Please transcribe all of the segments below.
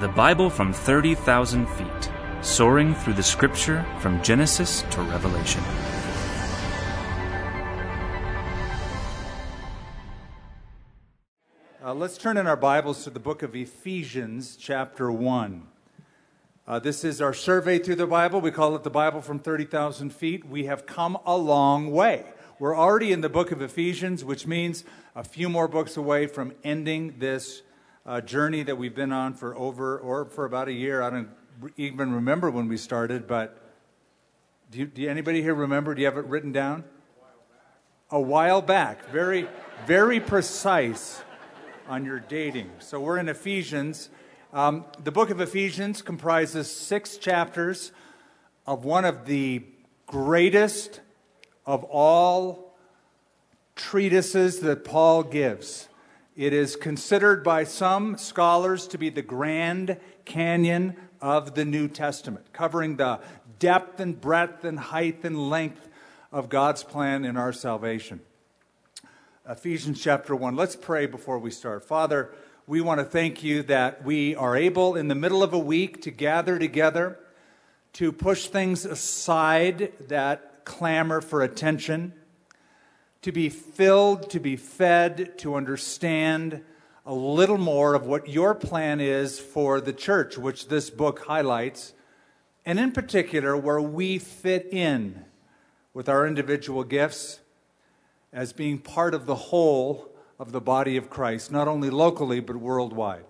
The Bible from 30,000 feet, soaring through the scripture from Genesis to Revelation. Uh, let's turn in our Bibles to the book of Ephesians, chapter 1. Uh, this is our survey through the Bible. We call it the Bible from 30,000 feet. We have come a long way. We're already in the book of Ephesians, which means a few more books away from ending this uh, journey that we've been on for over, or for about a year. I don't even remember when we started, but do, you, do anybody here remember? Do you have it written down? A while back. Very, very precise on your dating. So we're in Ephesians. Um, the book of Ephesians comprises six chapters of one of the greatest of all treatises that Paul gives. It is considered by some scholars to be the Grand Canyon of the New Testament, covering the depth and breadth and height and length of God's plan in our salvation. Ephesians chapter 1. Let's pray before we start. Father, we want to thank you that we are able in the middle of a week to gather together, to push things aside that clamor for attention, to be filled, to be fed, to understand a little more of what your plan is for the church, which this book highlights, and in particular, where we fit in with our individual gifts as being part of the whole of the body of Christ, not only locally, but worldwide.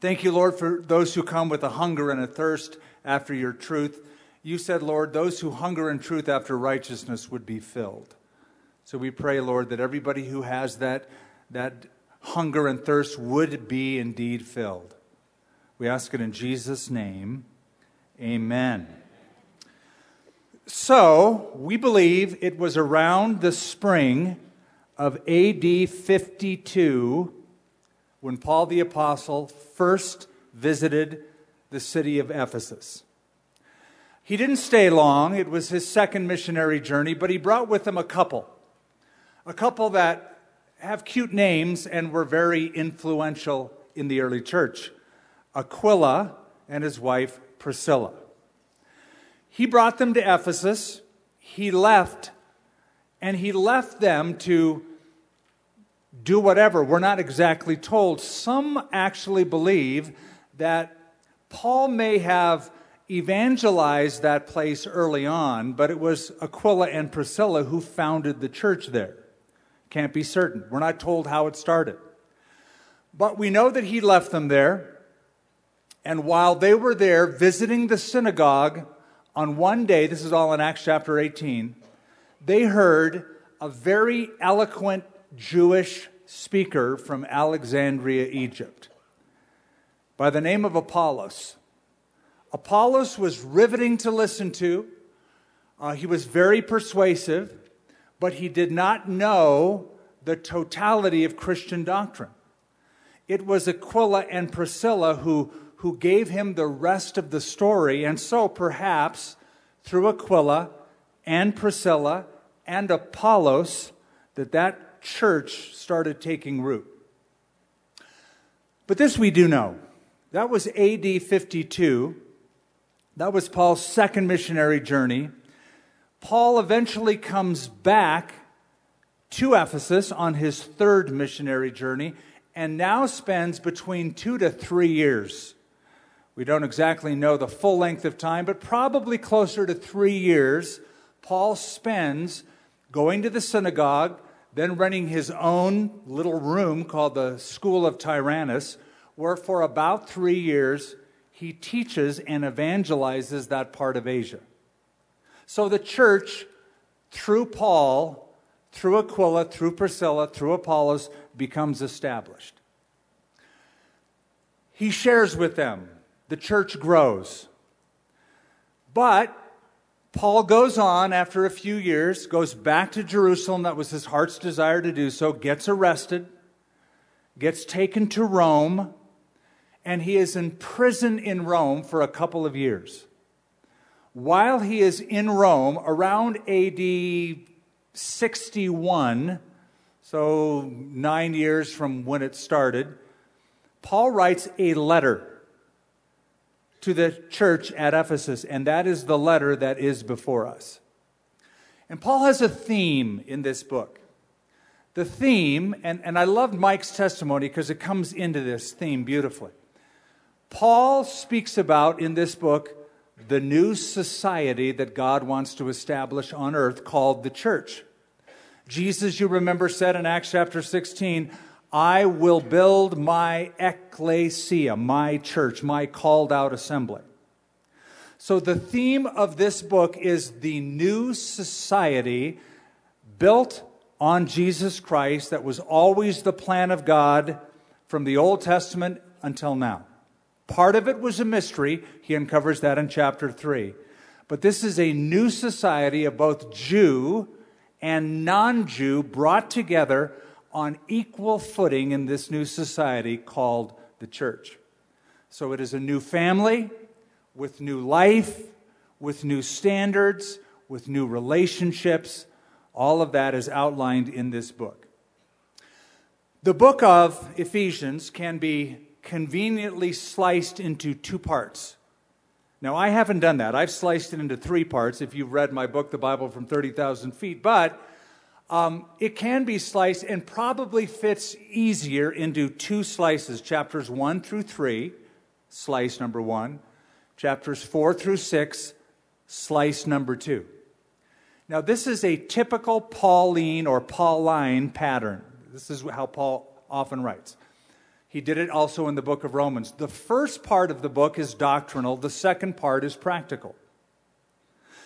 Thank you, Lord, for those who come with a hunger and a thirst after your truth. You said, Lord, those who hunger in truth after righteousness would be filled. So we pray, Lord, that everybody who has that, that hunger and thirst would be indeed filled. We ask it in Jesus' name. Amen. So, we believe it was around the spring of AD 52 when Paul the Apostle first visited the city of Ephesus. He didn't stay long, it was his second missionary journey, but he brought with him a couple. A couple that have cute names and were very influential in the early church Aquila and his wife Priscilla. He brought them to Ephesus. He left, and he left them to do whatever. We're not exactly told. Some actually believe that Paul may have evangelized that place early on, but it was Aquila and Priscilla who founded the church there. Can't be certain. We're not told how it started. But we know that he left them there. And while they were there visiting the synagogue, on one day, this is all in Acts chapter 18, they heard a very eloquent Jewish speaker from Alexandria, Egypt, by the name of Apollos. Apollos was riveting to listen to. Uh, he was very persuasive, but he did not know the totality of Christian doctrine. It was Aquila and Priscilla who who gave him the rest of the story. And so, perhaps, through Aquila and Priscilla and Apollos, that that church started taking root. But this we do know. That was AD 52. That was Paul's second missionary journey. Paul eventually comes back to Ephesus on his third missionary journey and now spends between two to three years we don't exactly know the full length of time, but probably closer to three years, Paul spends going to the synagogue, then renting his own little room called the School of Tyrannus, where for about three years he teaches and evangelizes that part of Asia. So the church, through Paul, through Aquila, through Priscilla, through Apollos, becomes established. He shares with them the church grows. But Paul goes on after a few years, goes back to Jerusalem. That was his heart's desire to do so, gets arrested, gets taken to Rome, and he is in prison in Rome for a couple of years. While he is in Rome, around AD 61, so nine years from when it started, Paul writes a letter to the church at Ephesus, and that is the letter that is before us. And Paul has a theme in this book. The theme, and, and I loved Mike's testimony because it comes into this theme beautifully. Paul speaks about in this book the new society that God wants to establish on earth called the church. Jesus, you remember, said in Acts chapter 16, I will build my ecclesia, my church, my called out assembly. So, the theme of this book is the new society built on Jesus Christ that was always the plan of God from the Old Testament until now. Part of it was a mystery. He uncovers that in chapter 3. But this is a new society of both Jew and non Jew brought together on equal footing in this new society called the church. So it is a new family with new life, with new standards, with new relationships. All of that is outlined in this book. The book of Ephesians can be conveniently sliced into two parts. Now, I haven't done that. I've sliced it into three parts if you've read my book, The Bible from 30,000 Feet. But um, it can be sliced and probably fits easier into two slices chapters 1 through 3, slice number 1, chapters 4 through 6, slice number 2. Now, this is a typical Pauline or Pauline pattern. This is how Paul often writes. He did it also in the book of Romans. The first part of the book is doctrinal, the second part is practical.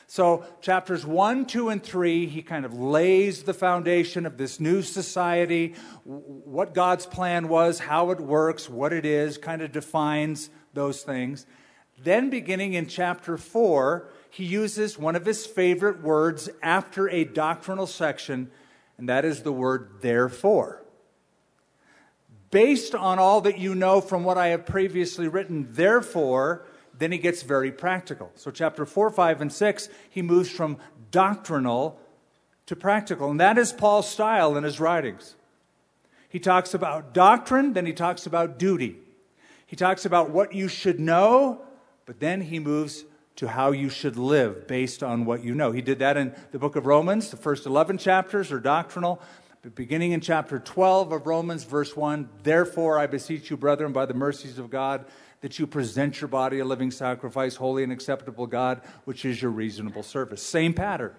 So, chapters 1, 2, and 3, he kind of lays the foundation of this new society, what God's plan was, how it works, what it is, kind of defines those things. Then, beginning in chapter 4, he uses one of his favorite words after a doctrinal section, and that is the word therefore based on all that you know from what I have previously written, therefore, then he gets very practical. So, chapter 4, 5, and 6, he moves from doctrinal to practical. And that is Paul's style in his writings. He talks about doctrine, then he talks about duty. He talks about what you should know, but then he moves to how you should live based on what you know. He did that in the book of Romans. The first 11 chapters are doctrinal. Beginning in chapter 12 of Romans, verse 1, therefore I beseech you, brethren, by the mercies of God, that you present your body a living sacrifice, holy and acceptable God, which is your reasonable service. Same pattern.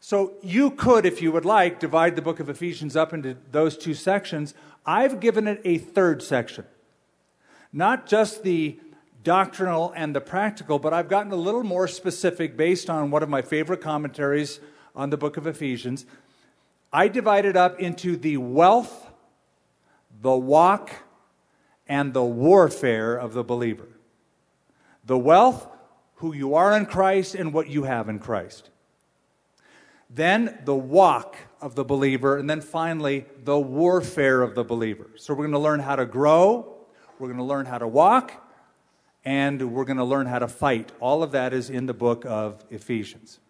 So you could, if you would like, divide the book of Ephesians up into those two sections. I've given it a third section. Not just the doctrinal and the practical, but I've gotten a little more specific based on one of my favorite commentaries on the book of Ephesians. I divide it up into the wealth, the walk, and the warfare of the believer. The wealth, who you are in Christ and what you have in Christ. Then the walk of the believer, and then finally the warfare of the believer. So we're going to learn how to grow, we're going to learn how to walk, and we're going to learn how to fight. All of that is in the book of Ephesians.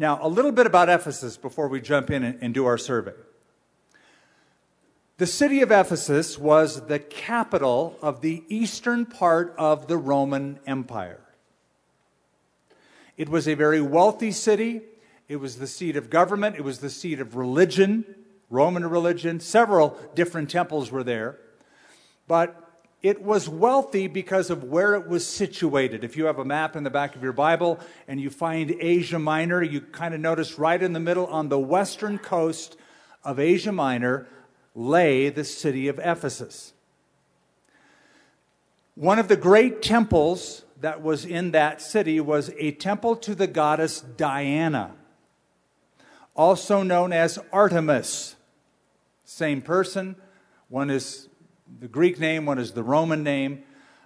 Now, a little bit about Ephesus before we jump in and, and do our survey. The city of Ephesus was the capital of the eastern part of the Roman Empire. It was a very wealthy city. It was the seat of government. It was the seat of religion, Roman religion. Several different temples were there. But it was wealthy because of where it was situated. If you have a map in the back of your Bible and you find Asia Minor, you kind of notice right in the middle on the western coast of Asia Minor lay the city of Ephesus. One of the great temples that was in that city was a temple to the goddess Diana, also known as Artemis. Same person. One is the Greek name, one is the Roman name.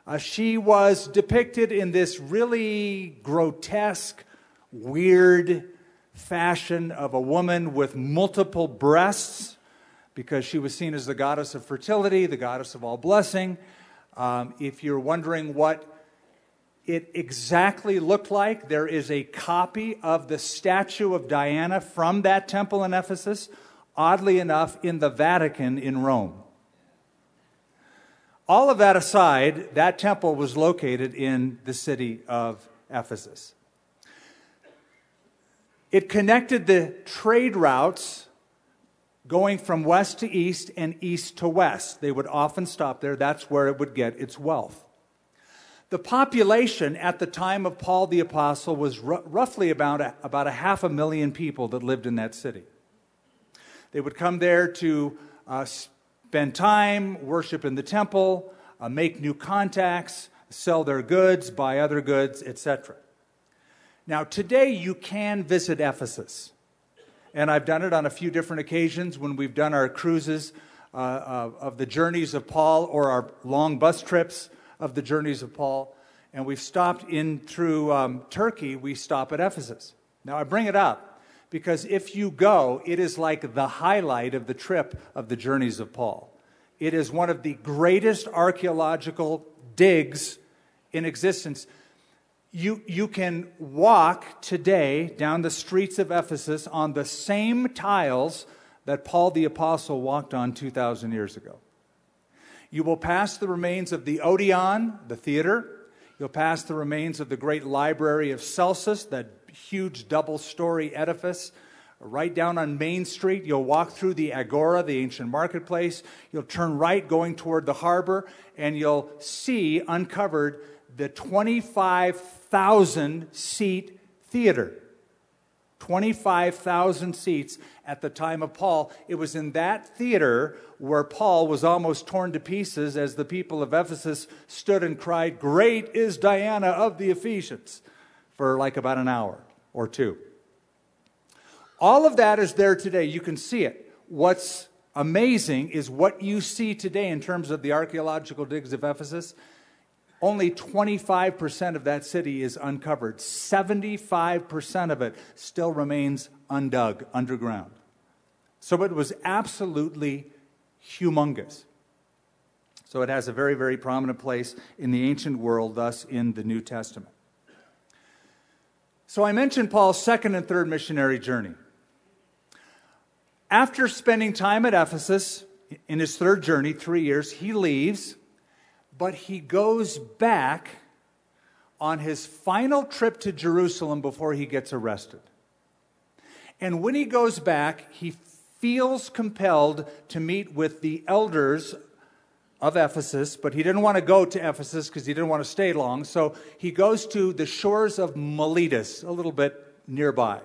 Uh, she was depicted in this really grotesque, weird fashion of a woman with multiple breasts because she was seen as the goddess of fertility, the goddess of all blessing. Um, if you're wondering what it exactly looked like, there is a copy of the statue of Diana from that temple in Ephesus, oddly enough, in the Vatican in Rome. All of that aside, that temple was located in the city of Ephesus. It connected the trade routes going from west to east and east to west. They would often stop there. That's where it would get its wealth. The population at the time of Paul the Apostle was r- roughly about a, about a half a million people that lived in that city. They would come there to uh, spend time, worship in the temple, uh, make new contacts, sell their goods, buy other goods, etc. Now, today you can visit Ephesus. And I've done it on a few different occasions when we've done our cruises uh, of, of the journeys of Paul or our long bus trips of the journeys of Paul. And we've stopped in through um, Turkey, we stop at Ephesus. Now, I bring it up because if you go, it is like the highlight of the trip of the journeys of Paul. It is one of the greatest archaeological digs in existence. You, you can walk today down the streets of Ephesus on the same tiles that Paul the Apostle walked on 2,000 years ago. You will pass the remains of the Odeon, the theater. You'll pass the remains of the great library of Celsus, that huge double story edifice. Right down on Main Street, you'll walk through the Agora, the ancient marketplace. You'll turn right going toward the harbor, and you'll see uncovered the 25,000 seat theater. 25,000 seats at the time of Paul. It was in that theater where Paul was almost torn to pieces as the people of Ephesus stood and cried, Great is Diana of the Ephesians, for like about an hour or two. All of that is there today. You can see it. What's amazing is what you see today in terms of the archaeological digs of Ephesus only 25% of that city is uncovered. 75% of it still remains undug underground. So it was absolutely humongous. So it has a very, very prominent place in the ancient world, thus in the New Testament. So I mentioned Paul's second and third missionary journey. After spending time at Ephesus in his third journey, three years, he leaves but he goes back on his final trip to Jerusalem before he gets arrested. And when he goes back, he feels compelled to meet with the elders of Ephesus, but he didn't want to go to Ephesus because he didn't want to stay long. So he goes to the shores of Miletus, a little bit nearby.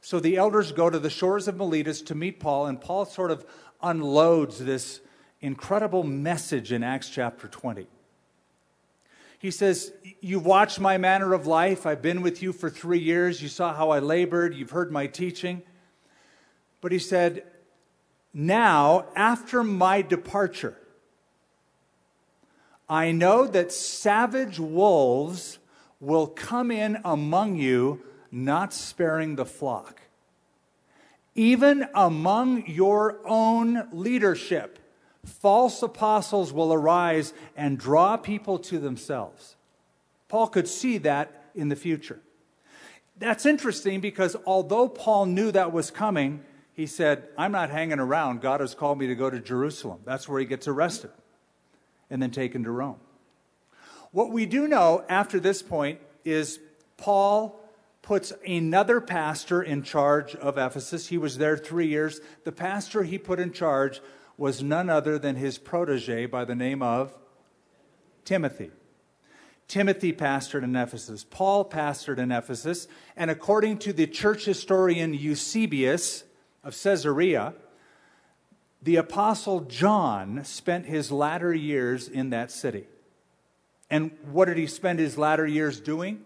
So the elders go to the shores of Miletus to meet Paul, and Paul sort of unloads this incredible message in Acts chapter 20. He says, You've watched my manner of life. I've been with you for three years. You saw how I labored. You've heard my teaching. But he said, Now, after my departure, I know that savage wolves will come in among you, not sparing the flock. Even among your own leadership false apostles will arise and draw people to themselves. Paul could see that in the future. That's interesting because although Paul knew that was coming, he said, I'm not hanging around. God has called me to go to Jerusalem. That's where he gets arrested and then taken to Rome. What we do know after this point is Paul puts another pastor in charge of Ephesus. He was there three years. The pastor he put in charge was none other than his protege by the name of Timothy. Timothy pastored in Ephesus. Paul pastored in Ephesus. And according to the church historian Eusebius of Caesarea, the apostle John spent his latter years in that city. And what did he spend his latter years doing?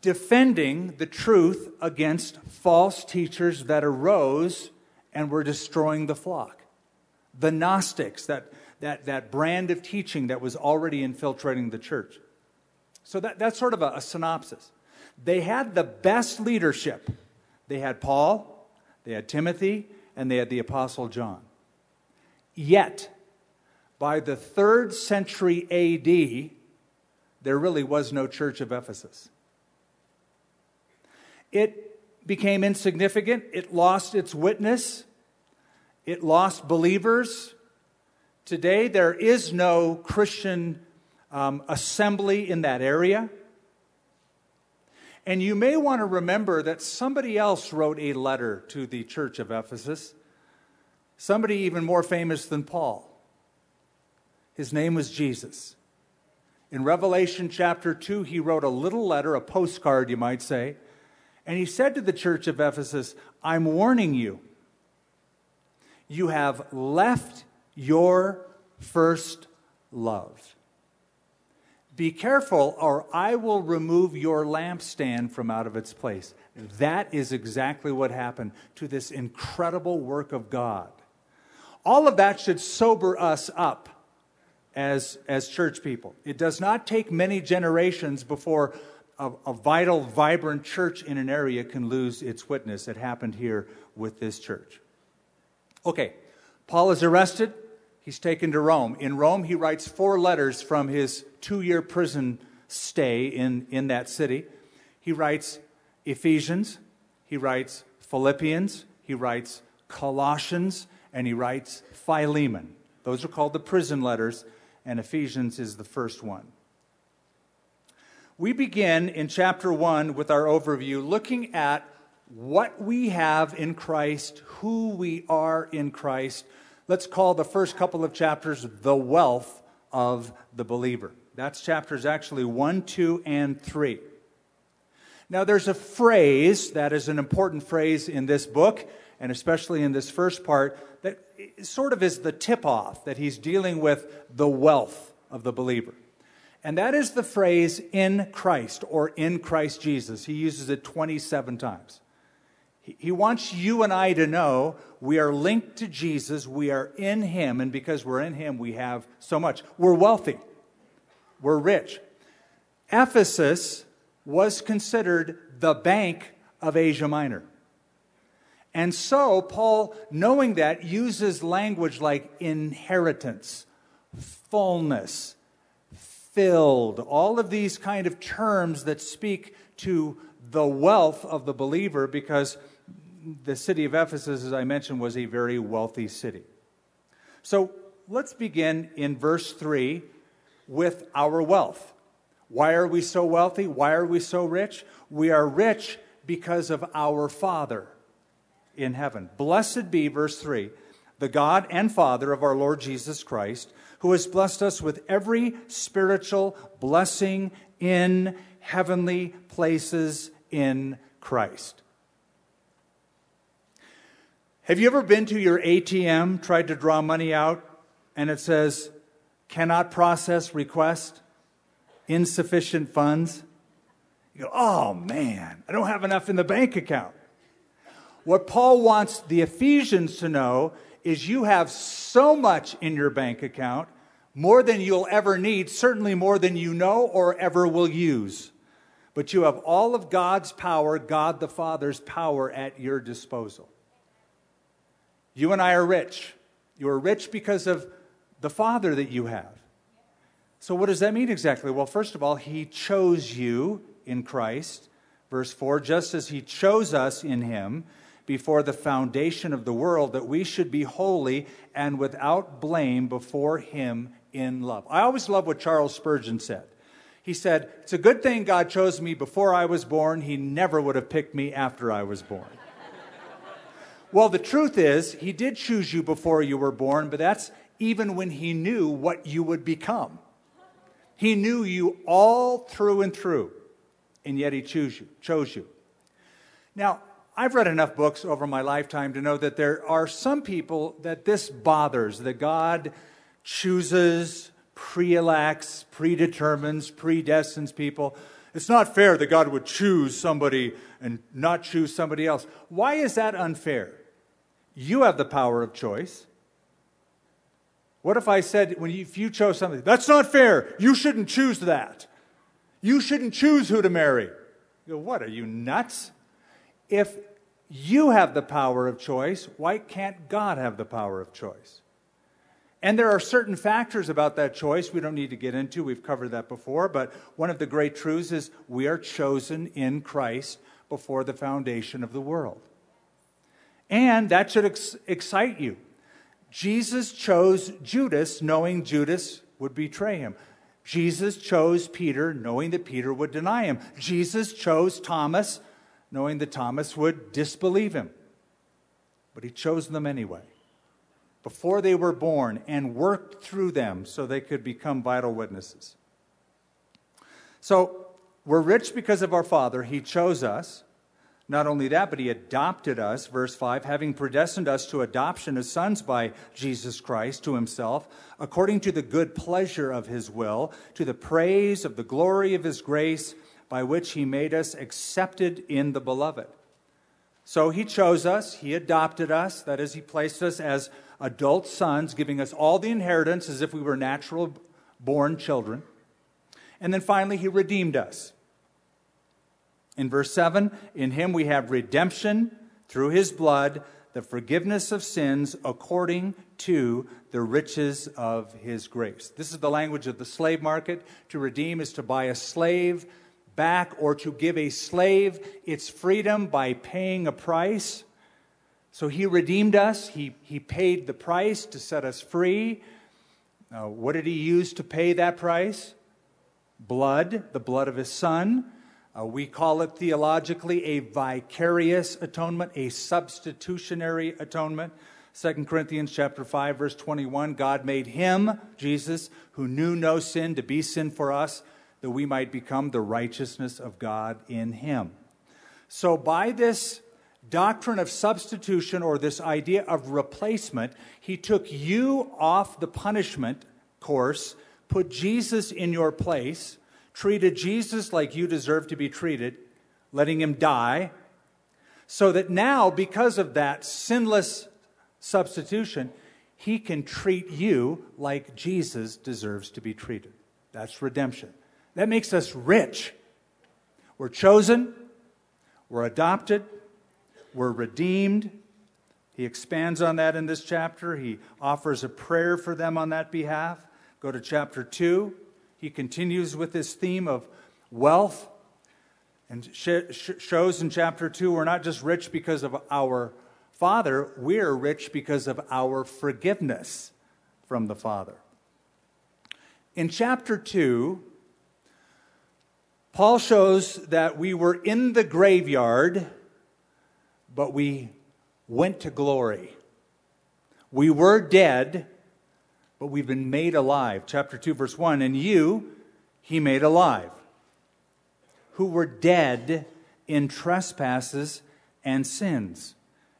Defending the truth against false teachers that arose and were destroying the flock the Gnostics, that, that, that brand of teaching that was already infiltrating the church. So that, that's sort of a, a synopsis. They had the best leadership. They had Paul, they had Timothy, and they had the Apostle John. Yet, by the third century AD, there really was no church of Ephesus. It became insignificant, it lost its witness, it lost believers. Today, there is no Christian um, assembly in that area. And you may want to remember that somebody else wrote a letter to the church of Ephesus, somebody even more famous than Paul. His name was Jesus. In Revelation chapter 2, he wrote a little letter, a postcard, you might say, and he said to the church of Ephesus, I'm warning you. You have left your first love. Be careful, or I will remove your lampstand from out of its place. That is exactly what happened to this incredible work of God. All of that should sober us up as, as church people. It does not take many generations before a, a vital, vibrant church in an area can lose its witness. It happened here with this church. Okay, Paul is arrested. He's taken to Rome. In Rome, he writes four letters from his two year prison stay in, in that city. He writes Ephesians, he writes Philippians, he writes Colossians, and he writes Philemon. Those are called the prison letters, and Ephesians is the first one. We begin in chapter 1 with our overview looking at what we have in Christ, who we are in Christ. Let's call the first couple of chapters the wealth of the believer. That's chapters actually 1, 2, and 3. Now, there's a phrase that is an important phrase in this book, and especially in this first part, that sort of is the tip off that he's dealing with the wealth of the believer. And that is the phrase in Christ or in Christ Jesus. He uses it 27 times. He wants you and I to know we are linked to Jesus, we are in Him, and because we're in Him, we have so much. We're wealthy, we're rich. Ephesus was considered the bank of Asia Minor. And so, Paul, knowing that, uses language like inheritance, fullness, filled, all of these kind of terms that speak to the wealth of the believer because the city of Ephesus, as I mentioned, was a very wealthy city. So let's begin in verse 3 with our wealth. Why are we so wealthy? Why are we so rich? We are rich because of our Father in heaven. Blessed be, verse 3, the God and Father of our Lord Jesus Christ who has blessed us with every spiritual blessing in heavenly places in Christ. Have you ever been to your ATM, tried to draw money out, and it says, cannot process request, insufficient funds? You go, oh man, I don't have enough in the bank account. What Paul wants the Ephesians to know is you have so much in your bank account, more than you'll ever need, certainly more than you know or ever will use. But you have all of God's power, God the Father's power at your disposal. You and I are rich. You are rich because of the Father that you have. So, what does that mean exactly? Well, first of all, He chose you in Christ. Verse 4 just as He chose us in Him before the foundation of the world, that we should be holy and without blame before Him in love. I always love what Charles Spurgeon said. He said, It's a good thing God chose me before I was born. He never would have picked me after I was born. Well, the truth is, He did choose you before you were born, but that's even when He knew what you would become. He knew you all through and through, and yet He chose you. Chose you. Now, I've read enough books over my lifetime to know that there are some people that this bothers, that God chooses, pre-elects, predetermines, predestines people. It's not fair that God would choose somebody and not choose somebody else. Why is that unfair? You have the power of choice. What if I said, when you, if you chose something, that's not fair. You shouldn't choose that. You shouldn't choose who to marry. You go, what, are you nuts? If you have the power of choice, why can't God have the power of choice? And there are certain factors about that choice we don't need to get into. We've covered that before. But one of the great truths is we are chosen in Christ before the foundation of the world. And that should ex- excite you. Jesus chose Judas, knowing Judas would betray him. Jesus chose Peter, knowing that Peter would deny him. Jesus chose Thomas, knowing that Thomas would disbelieve him. But he chose them anyway, before they were born, and worked through them so they could become vital witnesses. So, we're rich because of our Father. He chose us. Not only that, but he adopted us, verse 5, having predestined us to adoption as sons by Jesus Christ to himself, according to the good pleasure of his will, to the praise of the glory of his grace, by which he made us accepted in the beloved. So he chose us, he adopted us, that is, he placed us as adult sons, giving us all the inheritance as if we were natural born children. And then finally, he redeemed us. In verse 7, in him we have redemption through his blood, the forgiveness of sins according to the riches of his grace. This is the language of the slave market. To redeem is to buy a slave back or to give a slave its freedom by paying a price. So he redeemed us, he, he paid the price to set us free. Now, what did he use to pay that price? Blood, the blood of his son. Uh, we call it theologically a vicarious atonement, a substitutionary atonement. 2 Corinthians chapter 5 verse 21 God made him Jesus who knew no sin to be sin for us that we might become the righteousness of God in him. So by this doctrine of substitution or this idea of replacement, he took you off the punishment course, put Jesus in your place treated Jesus like you deserve to be treated, letting him die, so that now, because of that sinless substitution, he can treat you like Jesus deserves to be treated. That's redemption. That makes us rich. We're chosen, we're adopted, we're redeemed. He expands on that in this chapter. He offers a prayer for them on that behalf. Go to chapter 2. He continues with this theme of wealth and sh- sh- shows in chapter 2 we're not just rich because of our Father, we're rich because of our forgiveness from the Father. In chapter 2, Paul shows that we were in the graveyard, but we went to glory. We were dead, but we've been made alive. Chapter 2, verse 1 And you he made alive, who were dead in trespasses and sins,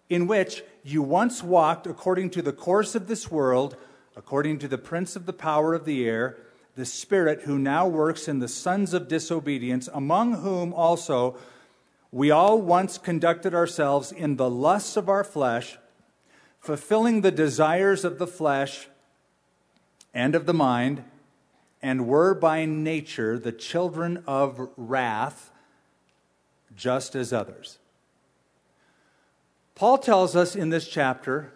in which you once walked according to the course of this world, according to the prince of the power of the air, the spirit who now works in the sons of disobedience, among whom also we all once conducted ourselves in the lusts of our flesh, fulfilling the desires of the flesh and of the mind, and were by nature the children of wrath, just as others. Paul tells us in this chapter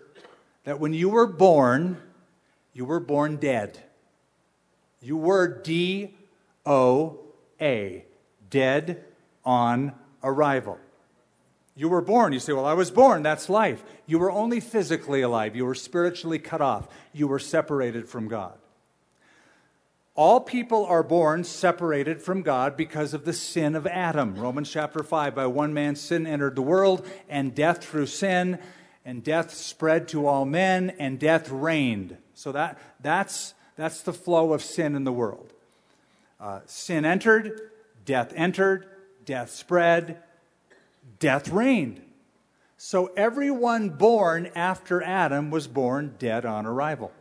that when you were born, you were born dead. You were D O A, dead on arrival. You were born. You say, Well, I was born. That's life. You were only physically alive. You were spiritually cut off. You were separated from God. All people are born separated from God because of the sin of Adam. Romans chapter 5 By one man's sin entered the world, and death through sin, and death spread to all men, and death reigned. So that, that's, that's the flow of sin in the world. Uh, sin entered, death entered, death spread, death reigned. So everyone born after Adam was born dead on arrival.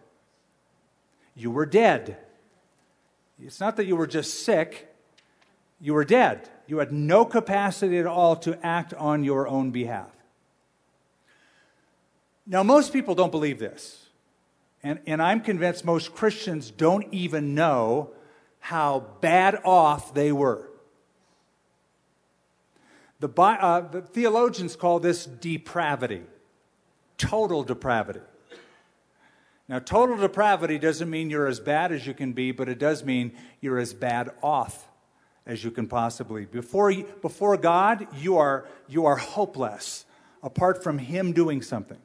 You were dead. It's not that you were just sick, you were dead. You had no capacity at all to act on your own behalf. Now, most people don't believe this. And, and I'm convinced most Christians don't even know how bad off they were. The, uh, the theologians call this depravity, total depravity. Now, total depravity doesn't mean you're as bad as you can be, but it does mean you're as bad off as you can possibly. Before, before God, you are, you are hopeless apart from Him doing something.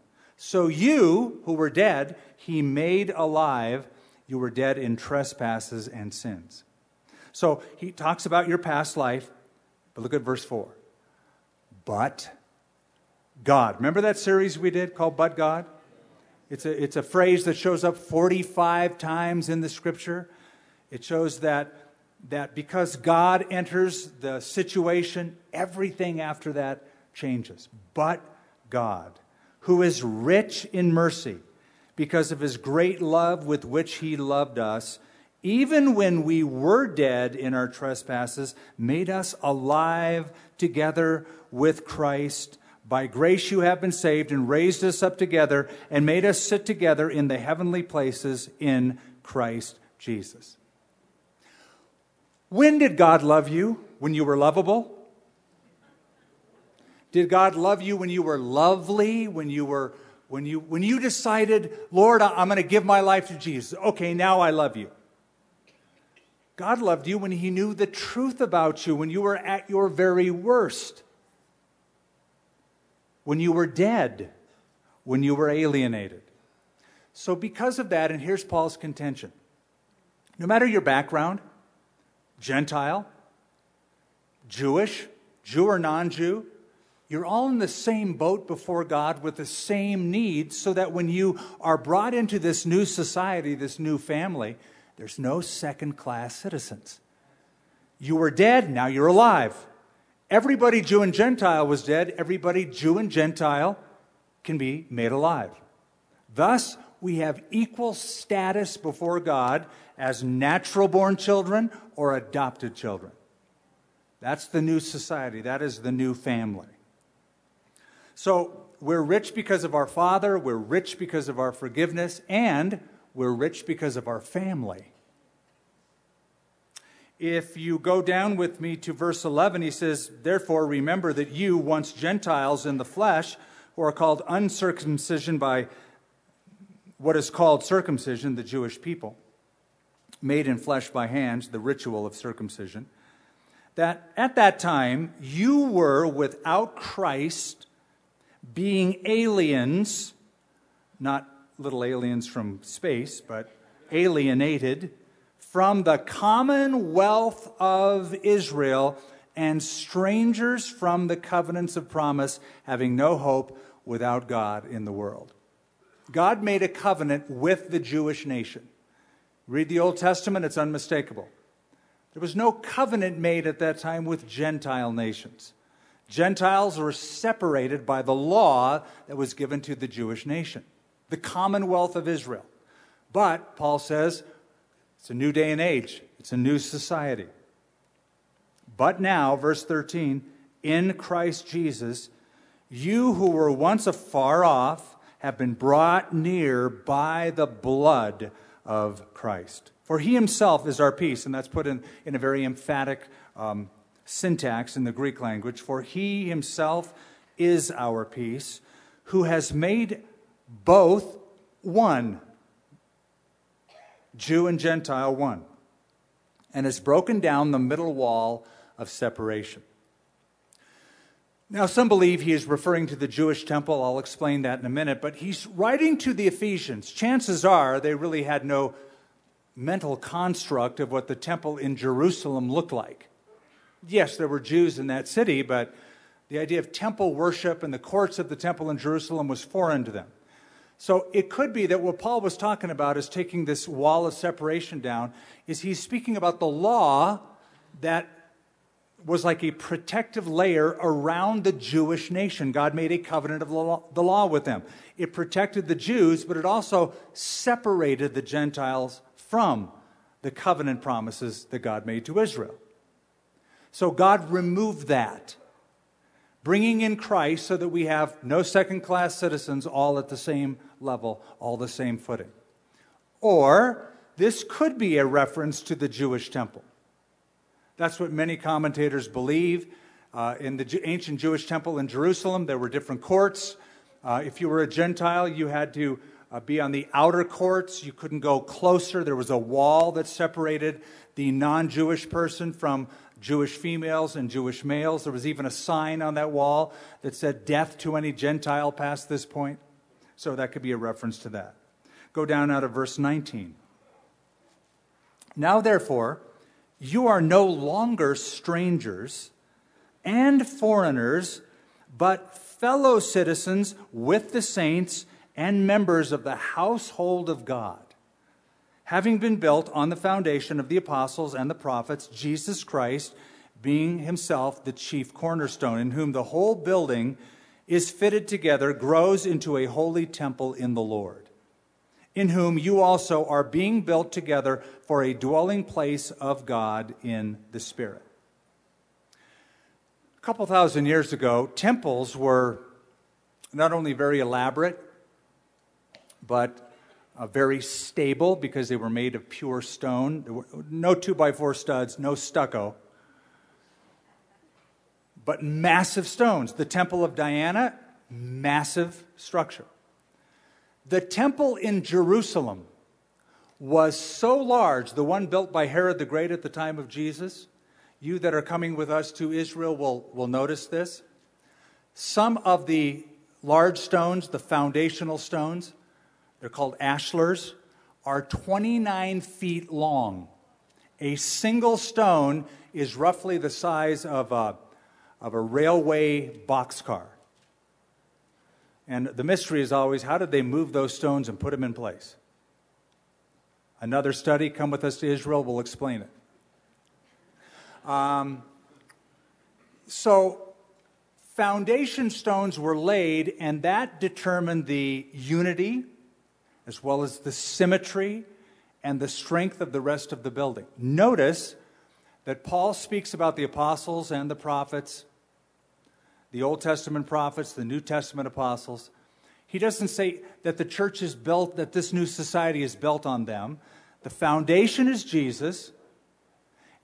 So you, who were dead, he made alive. You were dead in trespasses and sins. So he talks about your past life, but look at verse 4. But God. Remember that series we did called But God? It's a, it's a phrase that shows up 45 times in the scripture. It shows that, that because God enters the situation, everything after that changes. But God, who is rich in mercy, because of his great love with which he loved us, even when we were dead in our trespasses, made us alive together with Christ. By grace you have been saved and raised us up together and made us sit together in the heavenly places in Christ Jesus. When did God love you? When you were lovable? Did God love you when you were lovely? When you were when you when you decided, Lord, I'm going to give my life to Jesus. Okay, now I love you. God loved you when he knew the truth about you, when you were at your very worst when you were dead, when you were alienated. So, because of that, and here's Paul's contention no matter your background, Gentile, Jewish, Jew or non Jew, you're all in the same boat before God with the same needs, so that when you are brought into this new society, this new family, there's no second class citizens. You were dead, now you're alive. Everybody, Jew and Gentile, was dead. Everybody, Jew and Gentile, can be made alive. Thus, we have equal status before God as natural born children or adopted children. That's the new society. That is the new family. So, we're rich because of our Father, we're rich because of our forgiveness, and we're rich because of our family. If you go down with me to verse 11, he says, Therefore, remember that you, once Gentiles in the flesh, who are called uncircumcision by what is called circumcision, the Jewish people, made in flesh by hands, the ritual of circumcision, that at that time you were without Christ, being aliens, not little aliens from space, but alienated from the commonwealth of Israel and strangers from the covenants of promise, having no hope without God in the world. God made a covenant with the Jewish nation. Read the Old Testament, it's unmistakable. There was no covenant made at that time with Gentile nations. Gentiles were separated by the law that was given to the Jewish nation, the commonwealth of Israel. But, Paul says, it's a new day and age, it's a new society. But now, verse 13, in Christ Jesus, you who were once afar off have been brought near by the blood of Christ. For he himself is our peace, and that's put in, in a very emphatic um, syntax in the Greek language. For he himself is our peace, who has made both one Jew and Gentile one, and has broken down the middle wall of separation. Now, some believe he is referring to the Jewish temple. I'll explain that in a minute. But he's writing to the Ephesians. Chances are they really had no mental construct of what the temple in Jerusalem looked like. Yes, there were Jews in that city, but the idea of temple worship and the courts of the temple in Jerusalem was foreign to them. So it could be that what Paul was talking about is taking this wall of separation down, is he's speaking about the law that was like a protective layer around the Jewish nation. God made a covenant of the law with them. It protected the Jews, but it also separated the Gentiles from the covenant promises that God made to Israel. So God removed that bringing in Christ so that we have no second class citizens all at the same level, all the same footing. Or this could be a reference to the Jewish temple. That's what many commentators believe. Uh, in the ancient Jewish temple in Jerusalem, there were different courts. Uh, if you were a Gentile, you had to uh, be on the outer courts. You couldn't go closer. There was a wall that separated the non Jewish person from Jewish females and Jewish males. There was even a sign on that wall that said, Death to any Gentile past this point. So that could be a reference to that. Go down out of verse 19. Now, therefore, you are no longer strangers and foreigners, but fellow citizens with the saints and members of the household of God, having been built on the foundation of the apostles and the prophets, Jesus Christ being himself the chief cornerstone, in whom the whole building is fitted together, grows into a holy temple in the Lord, in whom you also are being built together for a dwelling place of God in the Spirit. A couple thousand years ago, temples were not only very elaborate, but uh, very stable because they were made of pure stone. No two by four studs, no stucco but massive stones. The Temple of Diana, massive structure. The temple in Jerusalem was so large, the one built by Herod the Great at the time of Jesus. You that are coming with us to Israel will, will notice this. Some of the large stones, the foundational stones, they're called ashlars, are 29 feet long. A single stone is roughly the size of a of a railway boxcar. And the mystery is always how did they move those stones and put them in place? Another study, come with us to Israel, we'll explain it. Um, so, foundation stones were laid, and that determined the unity as well as the symmetry and the strength of the rest of the building. Notice that Paul speaks about the apostles and the prophets the Old Testament prophets, the New Testament apostles. He doesn't say that the church is built, that this new society is built on them. The foundation is Jesus,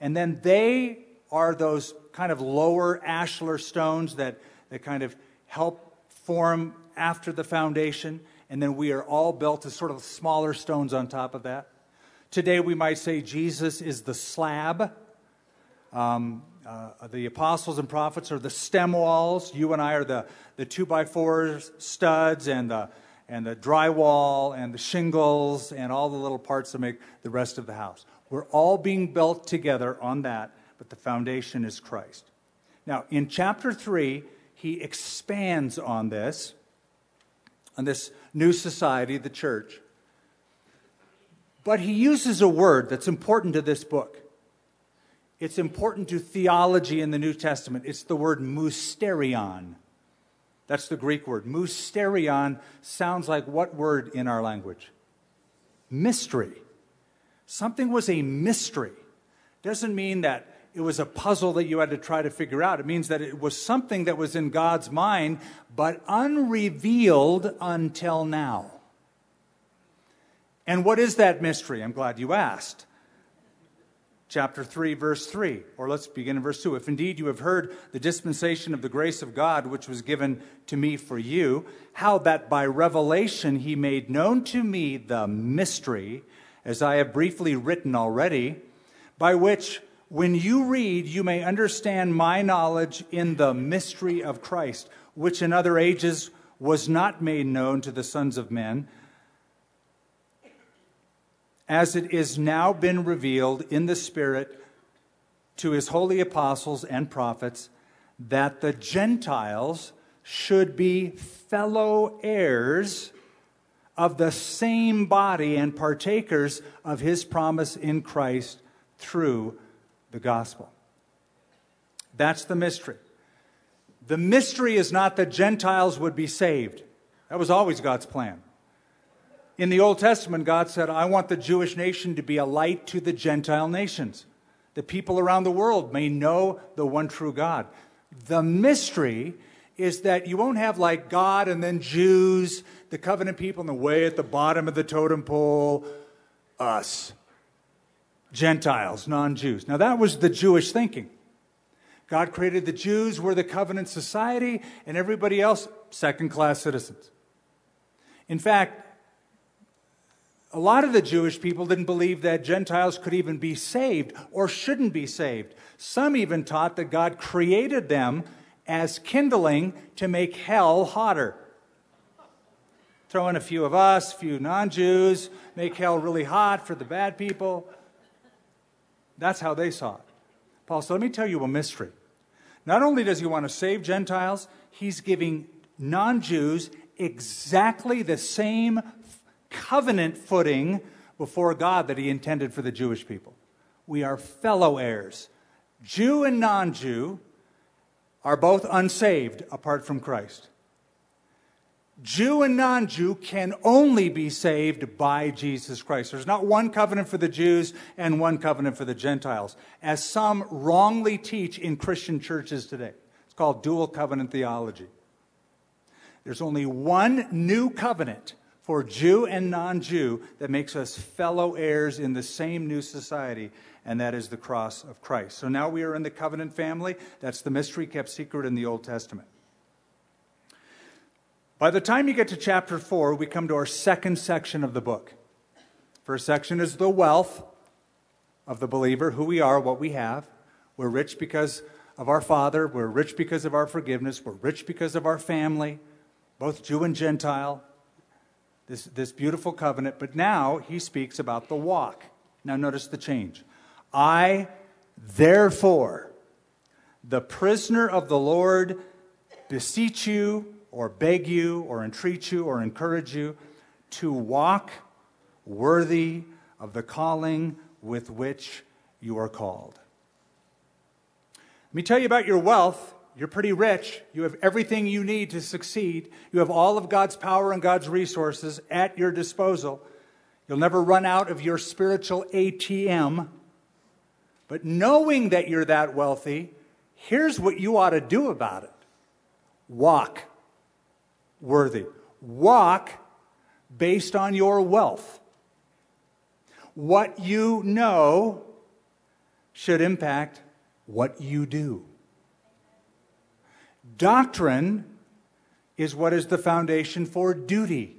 and then they are those kind of lower ashlar stones that, that kind of help form after the foundation, and then we are all built as sort of smaller stones on top of that. Today we might say Jesus is the slab. Um, uh, the apostles and prophets are the stem walls. You and I are the, the two by four studs and the, and the drywall and the shingles and all the little parts that make the rest of the house. We're all being built together on that, but the foundation is Christ. Now, in chapter 3, he expands on this, on this new society, the church. But he uses a word that's important to this book. It's important to theology in the New Testament. It's the word mysterion. That's the Greek word. Mysterion sounds like what word in our language? Mystery. Something was a mystery. Doesn't mean that it was a puzzle that you had to try to figure out. It means that it was something that was in God's mind, but unrevealed until now. And what is that mystery? I'm glad you asked chapter 3, verse 3. Or let's begin in verse 2. If indeed you have heard the dispensation of the grace of God, which was given to me for you, how that by revelation he made known to me the mystery, as I have briefly written already, by which when you read, you may understand my knowledge in the mystery of Christ, which in other ages was not made known to the sons of men as it is now been revealed in the Spirit to his holy apostles and prophets, that the Gentiles should be fellow heirs of the same body and partakers of his promise in Christ through the gospel. That's the mystery. The mystery is not that Gentiles would be saved. That was always God's plan. In the Old Testament, God said, I want the Jewish nation to be a light to the Gentile nations. The people around the world may know the one true God. The mystery is that you won't have like God and then Jews, the covenant people, and the way at the bottom of the totem pole, us, Gentiles, non Jews. Now, that was the Jewish thinking. God created the Jews, we're the covenant society, and everybody else, second class citizens. In fact, a lot of the Jewish people didn't believe that Gentiles could even be saved or shouldn't be saved. Some even taught that God created them as kindling to make hell hotter. throw in a few of us, a few non Jews, make hell really hot for the bad people. That's how they saw it. Paul said, Let me tell you a mystery. Not only does he want to save Gentiles, he's giving non Jews exactly the same covenant footing before God that he intended for the Jewish people. We are fellow heirs. Jew and non Jew are both unsaved apart from Christ. Jew and non Jew can only be saved by Jesus Christ. There's not one covenant for the Jews and one covenant for the Gentiles, as some wrongly teach in Christian churches today. It's called dual covenant theology. There's only one new covenant for Jew and non Jew that makes us fellow heirs in the same new society, and that is the cross of Christ. So now we are in the covenant family. That's the mystery kept secret in the Old Testament. By the time you get to chapter 4, we come to our second section of the book. First section is the wealth of the believer, who we are, what we have. We're rich because of our Father. We're rich because of our forgiveness. We're rich because of our family, both Jew and Gentile. This, this beautiful covenant. But now he speaks about the walk. Now notice the change. I, therefore, the prisoner of the Lord, beseech you or beg you or entreat you or encourage you to walk worthy of the calling with which you are called. Let me tell you about your wealth. You're pretty rich. You have everything you need to succeed. You have all of God's power and God's resources at your disposal. You'll never run out of your spiritual ATM. But knowing that you're that wealthy, here's what you ought to do about it walk worthy. Walk based on your wealth. What you know should impact what you do. Doctrine is what is the foundation for duty.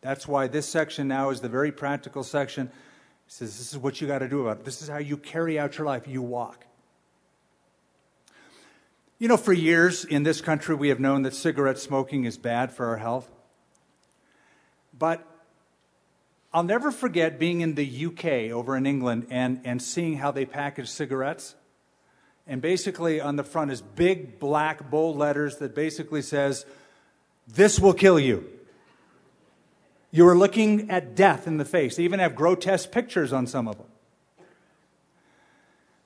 That's why this section now is the very practical section. It says this is what you got to do about it. This is how you carry out your life. You walk. You know, for years in this country, we have known that cigarette smoking is bad for our health. But I'll never forget being in the UK over in England and, and seeing how they package cigarettes. And basically, on the front is big black bold letters that basically says, This will kill you. You are looking at death in the face. They even have grotesque pictures on some of them.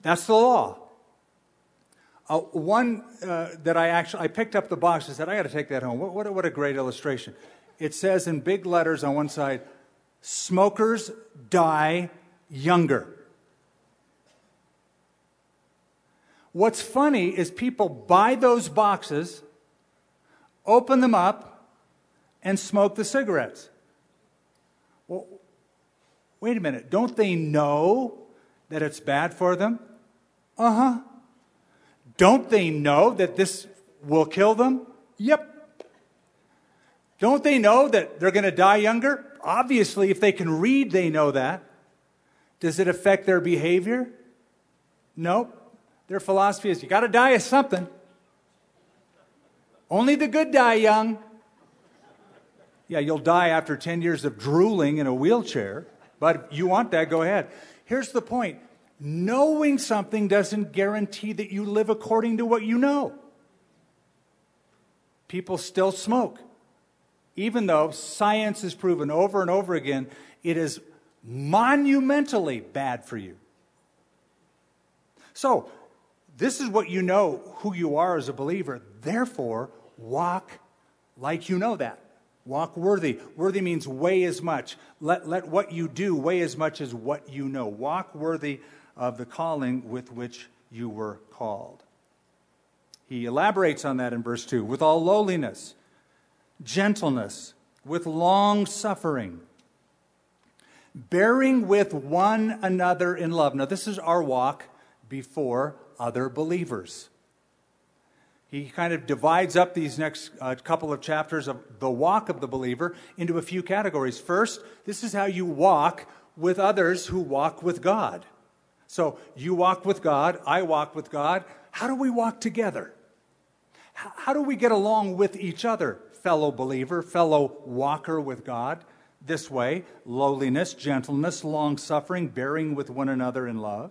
That's the law. Uh, one uh, that I actually I picked up the box and said, I got to take that home. What, what, what a great illustration. It says in big letters on one side, smokers die younger. What's funny is people buy those boxes, open them up, and smoke the cigarettes. Well, wait a minute. Don't they know that it's bad for them? Uh huh. Don't they know that this will kill them? Yep. Don't they know that they're going to die younger? Obviously, if they can read, they know that. Does it affect their behavior? Nope. Their philosophy is you got to die of something. Only the good die young. Yeah, you'll die after 10 years of drooling in a wheelchair, but if you want that, go ahead. Here's the point Knowing something doesn't guarantee that you live according to what you know. People still smoke, even though science has proven over and over again it is monumentally bad for you. So, this is what you know who you are as a believer. Therefore, walk like you know that. Walk worthy. Worthy means weigh as much. Let, let what you do weigh as much as what you know. Walk worthy of the calling with which you were called. He elaborates on that in verse 2 with all lowliness, gentleness, with long suffering, bearing with one another in love. Now, this is our walk before other believers. He kind of divides up these next uh, couple of chapters of the walk of the believer into a few categories. First, this is how you walk with others who walk with God. So you walk with God, I walk with God. How do we walk together? How do we get along with each other? fellow believer, fellow walker with God this way lowliness, gentleness, long suffering, bearing with one another in love,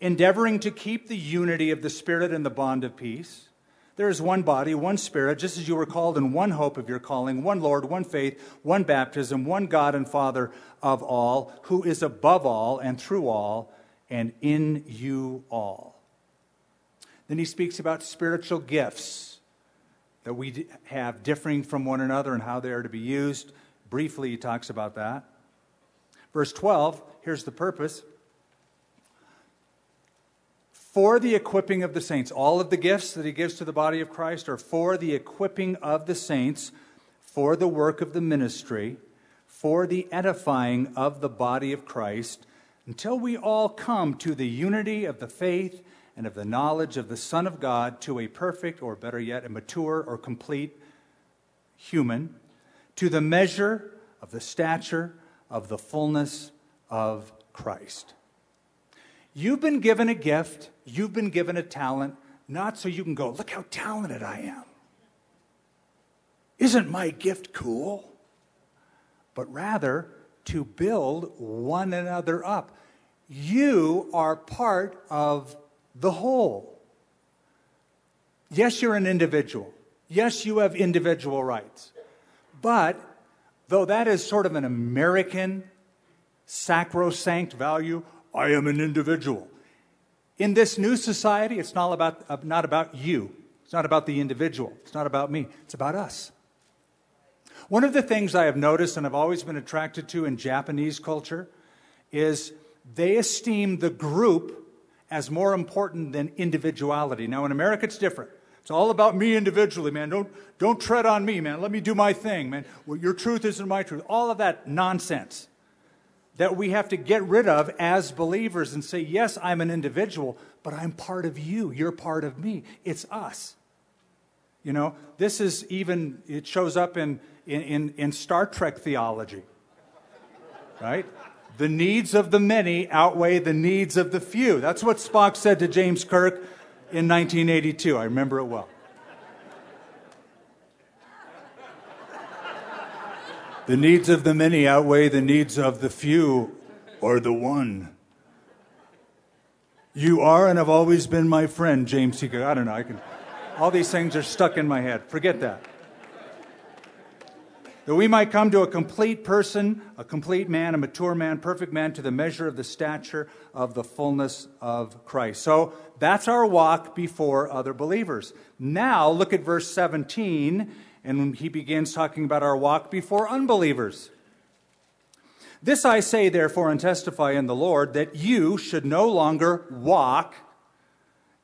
endeavoring to keep the unity of the Spirit in the bond of peace. There is one body, one Spirit, just as you were called in one hope of your calling, one Lord, one faith, one baptism, one God and Father of all, who is above all and through all and in you all. Then he speaks about spiritual gifts that we have differing from one another and how they are to be used. Briefly, he talks about that. Verse 12, here's the purpose for the equipping of the saints. All of the gifts that he gives to the body of Christ are for the equipping of the saints, for the work of the ministry, for the edifying of the body of Christ, until we all come to the unity of the faith and of the knowledge of the Son of God, to a perfect, or better yet, a mature or complete human, to the measure of the stature of the fullness of Christ. You've been given a gift, you've been given a talent, not so you can go, look how talented I am. Isn't my gift cool? But rather to build one another up. You are part of the whole. Yes, you're an individual. Yes, you have individual rights. But though that is sort of an American sacrosanct value, I am an individual. In this new society, it's not about, not about you. It's not about the individual. It's not about me. It's about us. One of the things I have noticed and I've always been attracted to in Japanese culture is they esteem the group as more important than individuality. Now, in America, it's different. It's all about me individually, man. Don't, don't tread on me, man. Let me do my thing, man. Well, your truth isn't my truth. All of that nonsense that we have to get rid of as believers and say, yes, I'm an individual, but I'm part of you. You're part of me. It's us. You know, this is even, it shows up in, in, in Star Trek theology, right? The needs of the many outweigh the needs of the few. That's what Spock said to James Kirk in 1982. I remember it well. The needs of the many outweigh the needs of the few or the one. You are and have always been my friend, James T. I don't know. I can, all these things are stuck in my head. Forget that. That we might come to a complete person, a complete man, a mature man, perfect man, to the measure of the stature of the fullness of Christ. So that's our walk before other believers. Now look at verse 17 and he begins talking about our walk before unbelievers. This I say, therefore, and testify in the Lord, that you should no longer walk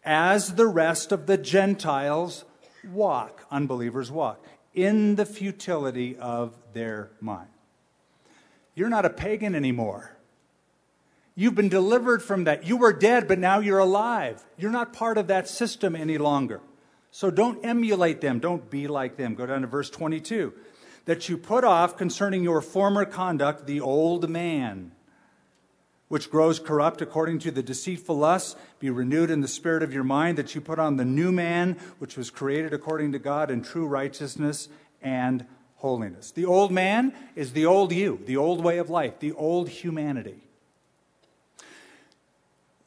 as the rest of the Gentiles walk, unbelievers walk, in the futility of their mind. You're not a pagan anymore. You've been delivered from that. You were dead, but now you're alive. You're not part of that system any longer. So don't emulate them. Don't be like them. Go down to verse 22. That you put off concerning your former conduct the old man, which grows corrupt according to the deceitful lusts, be renewed in the spirit of your mind, that you put on the new man, which was created according to God in true righteousness and holiness. The old man is the old you, the old way of life, the old humanity.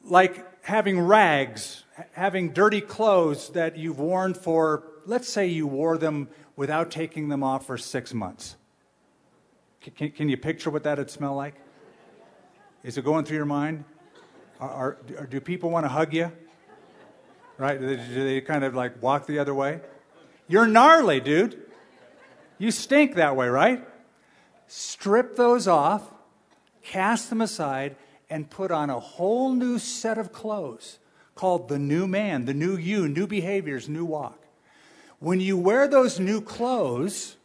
Like having rags having dirty clothes that you've worn for, let's say you wore them without taking them off for six months. Can, can you picture what that would smell like? Is it going through your mind? Are, are, do people want to hug you? Right? Do they, do they kind of like walk the other way? You're gnarly, dude. You stink that way, right? Strip those off, cast them aside, and put on a whole new set of clothes called the new man, the new you, new behaviors, new walk. When you wear those new clothes,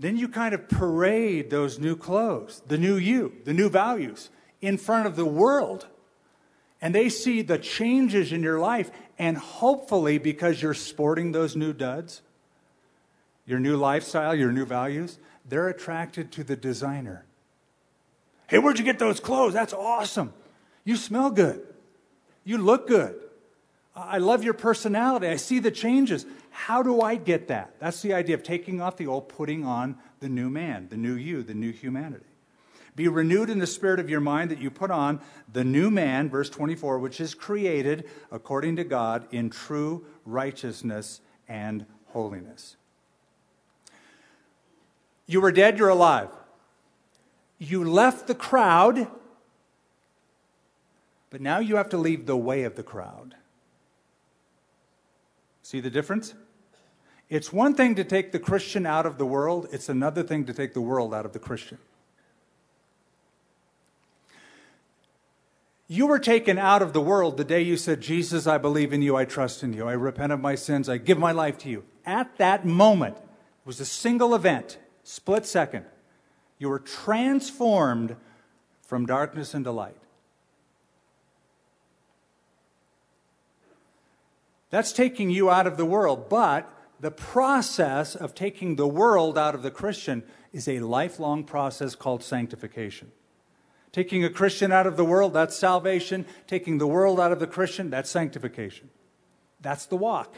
then you kind of parade those new clothes, the new you, the new values, in front of the world. And they see the changes in your life, and hopefully, because you're sporting those new duds, your new lifestyle, your new values, they're attracted to the designer. Hey, where'd you get those clothes? That's awesome. You smell good. You look good. I love your personality. I see the changes. How do I get that? That's the idea of taking off the old, putting on the new man, the new you, the new humanity. Be renewed in the spirit of your mind that you put on the new man, verse 24, which is created according to God in true righteousness and holiness. You were dead, you're alive. You left the crowd, but now you have to leave the way of the crowd. See the difference? It's one thing to take the Christian out of the world, it's another thing to take the world out of the Christian. You were taken out of the world the day you said, Jesus, I believe in you, I trust in you, I repent of my sins, I give my life to you. At that moment, it was a single event, split second. You were transformed from darkness into light. That's taking you out of the world, but the process of taking the world out of the Christian is a lifelong process called sanctification. Taking a Christian out of the world, that's salvation. Taking the world out of the Christian, that's sanctification. That's the walk.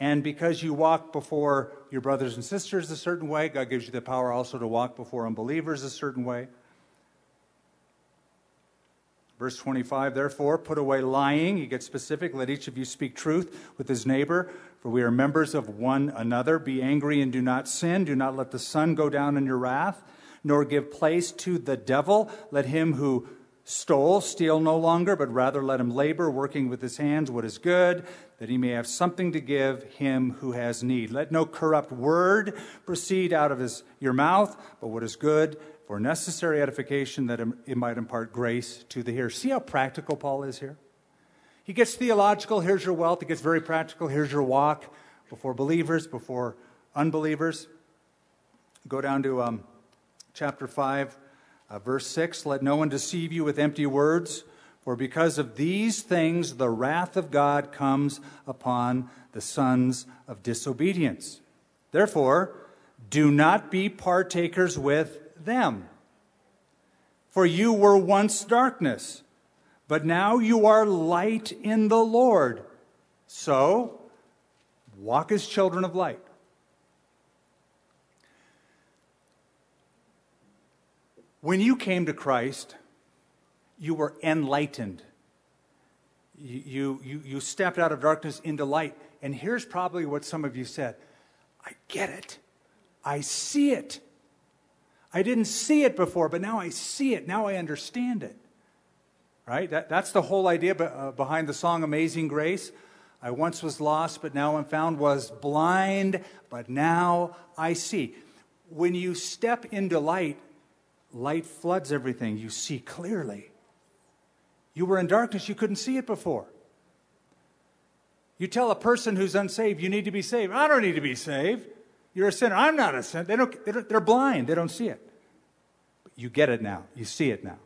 And because you walk before your brothers and sisters a certain way, God gives you the power also to walk before unbelievers a certain way. Verse 25, therefore, put away lying. He gets specific. Let each of you speak truth with his neighbor, for we are members of one another. Be angry and do not sin. Do not let the sun go down in your wrath, nor give place to the devil. Let him who stole steal no longer, but rather let him labor, working with his hands what is good, that he may have something to give him who has need. Let no corrupt word proceed out of his, your mouth, but what is good for necessary edification that it might impart grace to the hearer. See how practical Paul is here? He gets theological, here's your wealth. He gets very practical, here's your walk before believers, before unbelievers. Go down to um, chapter 5, uh, verse 6. Let no one deceive you with empty words, for because of these things the wrath of God comes upon the sons of disobedience. Therefore, do not be partakers with them. For you were once darkness, but now you are light in the Lord. So, walk as children of light. When you came to Christ, you were enlightened. You, you, you stepped out of darkness into light. And here's probably what some of you said I get it. I see it. I didn't see it before, but now I see it. Now I understand it. Right? That, that's the whole idea uh, behind the song Amazing Grace. I once was lost, but now I'm found, was blind, but now I see. When you step into light, light floods everything. You see clearly. You were in darkness, you couldn't see it before. You tell a person who's unsaved, you need to be saved. I don't need to be saved. You're a sinner. I'm not a sinner. They don't, they are blind. They don't see it. But you get it now. You see it now.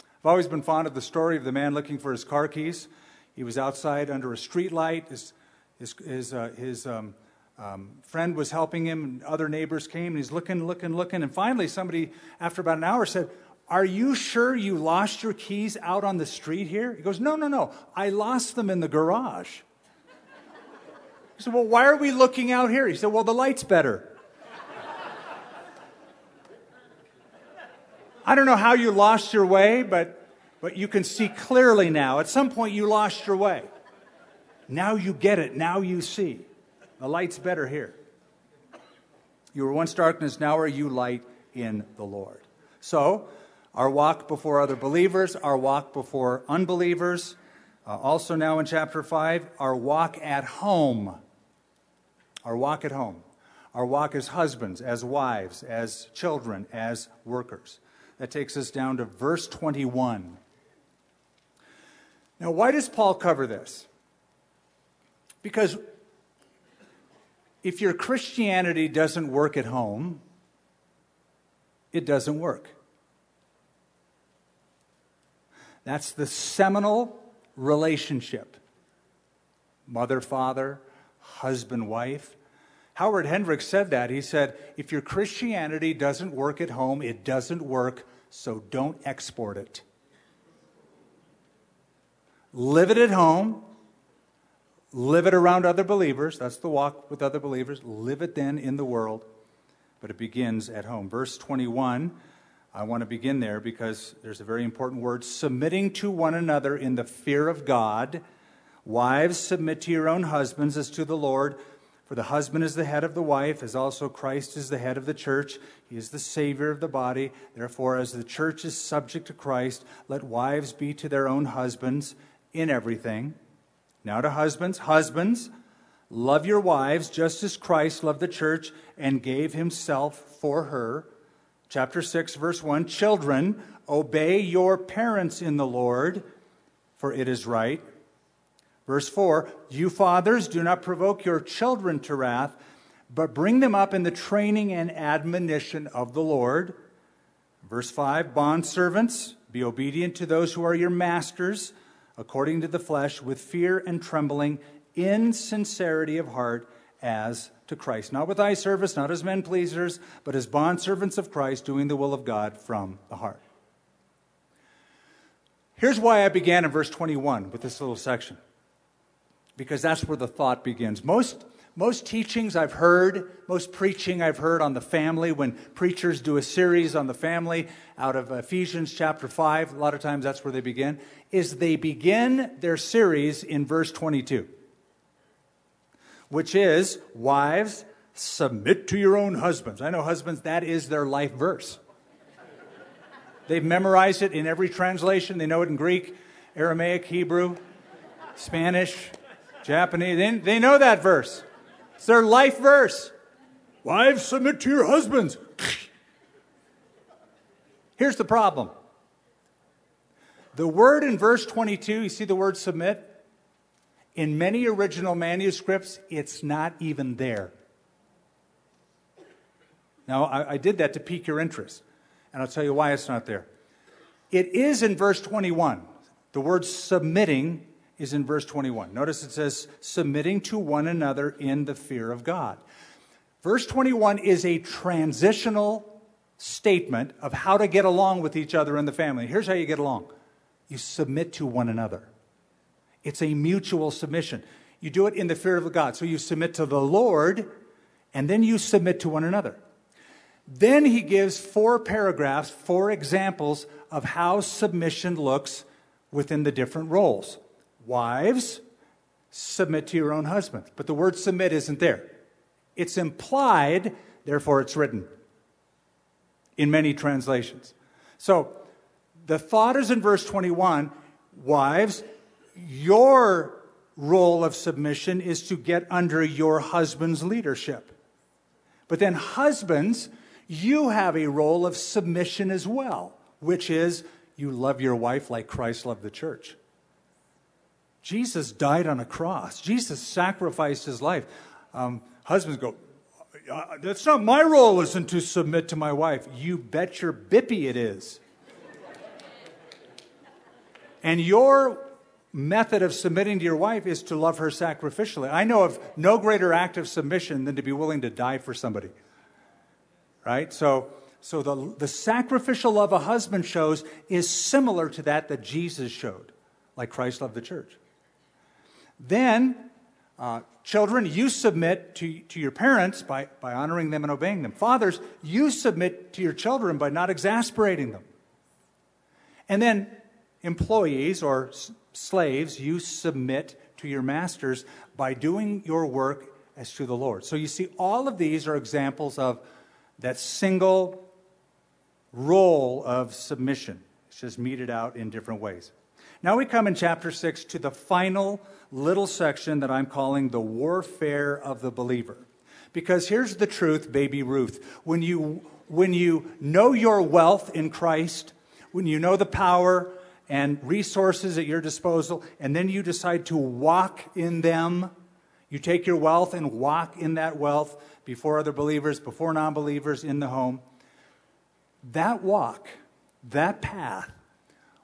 I've always been fond of the story of the man looking for his car keys. He was outside under a street light. His, his, his, uh, his um, um, friend was helping him, and other neighbors came, and he's looking, looking, looking. And finally, somebody, after about an hour, said, Are you sure you lost your keys out on the street here? He goes, No, no, no. I lost them in the garage. He said, Well, why are we looking out here? He said, Well, the light's better. I don't know how you lost your way, but, but you can see clearly now. At some point, you lost your way. Now you get it. Now you see. The light's better here. You were once darkness, now are you light in the Lord. So, our walk before other believers, our walk before unbelievers, uh, also now in chapter 5, our walk at home our walk at home, our walk as husbands, as wives, as children, as workers. That takes us down to verse 21. Now, why does Paul cover this? Because if your Christianity doesn't work at home, it doesn't work. That's the seminal relationship mother, father, husband wife. Howard Hendricks said that. He said, if your Christianity doesn't work at home, it doesn't work, so don't export it. live it at home, live it around other believers. That's the walk with other believers. Live it then in the world, but it begins at home. Verse 21, I want to begin there because there's a very important word submitting to one another in the fear of God. Wives, submit to your own husbands as to the Lord. For the husband is the head of the wife, as also Christ is the head of the church. He is the Savior of the body. Therefore, as the church is subject to Christ, let wives be to their own husbands in everything. Now to husbands, husbands, love your wives just as Christ loved the church and gave himself for her. Chapter 6, verse 1 Children, obey your parents in the Lord, for it is right. Verse 4 You fathers, do not provoke your children to wrath, but bring them up in the training and admonition of the Lord. Verse 5 Bondservants, be obedient to those who are your masters according to the flesh, with fear and trembling, in sincerity of heart, as to Christ. Not with eye service, not as men pleasers, but as bondservants of Christ, doing the will of God from the heart. Here's why I began in verse 21 with this little section. Because that's where the thought begins. Most most teachings I've heard, most preaching I've heard on the family, when preachers do a series on the family out of Ephesians chapter 5, a lot of times that's where they begin, is they begin their series in verse 22, which is, Wives, submit to your own husbands. I know husbands, that is their life verse. They've memorized it in every translation, they know it in Greek, Aramaic, Hebrew, Spanish, Japanese. They, they know that verse. It's their life verse. Wives, submit to your husbands. Here's the problem the word in verse 22, you see the word submit? In many original manuscripts, it's not even there. Now, I, I, did that to pique your interest, and I'll tell you why it's not there. It is in verse 21. The word submitting is in verse 21. Notice it says, submitting to one another in the fear of God. Verse 21 is a transitional statement of how to get along with each other in the family. Here's how you get along you submit to one another, it's a mutual submission. You do it in the fear of God. So you submit to the Lord, and then you submit to one another. Then he gives four paragraphs, four examples of how submission looks within the different roles. Wives, submit to your own husbands. But the word submit isn't there. It's implied, therefore it's written in many translations. So the thought is in verse 21 Wives, your role of submission is to get under your husband's leadership. But then, husbands, you have a role of submission as well, which is you love your wife like Christ loved the church. Jesus died on a cross. Jesus sacrificed his life. Um, husbands go, uh, that's not my role, isn't to submit to my wife. You bet your bippy it is. and your method of submitting to your wife is to love her sacrificially. I know of no greater act of submission than to be willing to die for somebody. Right? So, so the, the sacrificial love a husband shows is similar to that that Jesus showed, like Christ loved the church. Then, uh, children, you submit to, to your parents by, by honoring them and obeying them. Fathers, you submit to your children by not exasperating them. And then, employees or slaves, you submit to your masters by doing your work as to the Lord. So you see, all of these are examples of that single role of submission. It's just meted out in different ways. Now we come in chapter 6 to the final little section that I'm calling the warfare of the believer. Because here's the truth, baby Ruth. When you, when you know your wealth in Christ, when you know the power and resources at your disposal, and then you decide to walk in them, you take your wealth and walk in that wealth before other believers, before non believers in the home. That walk, that path,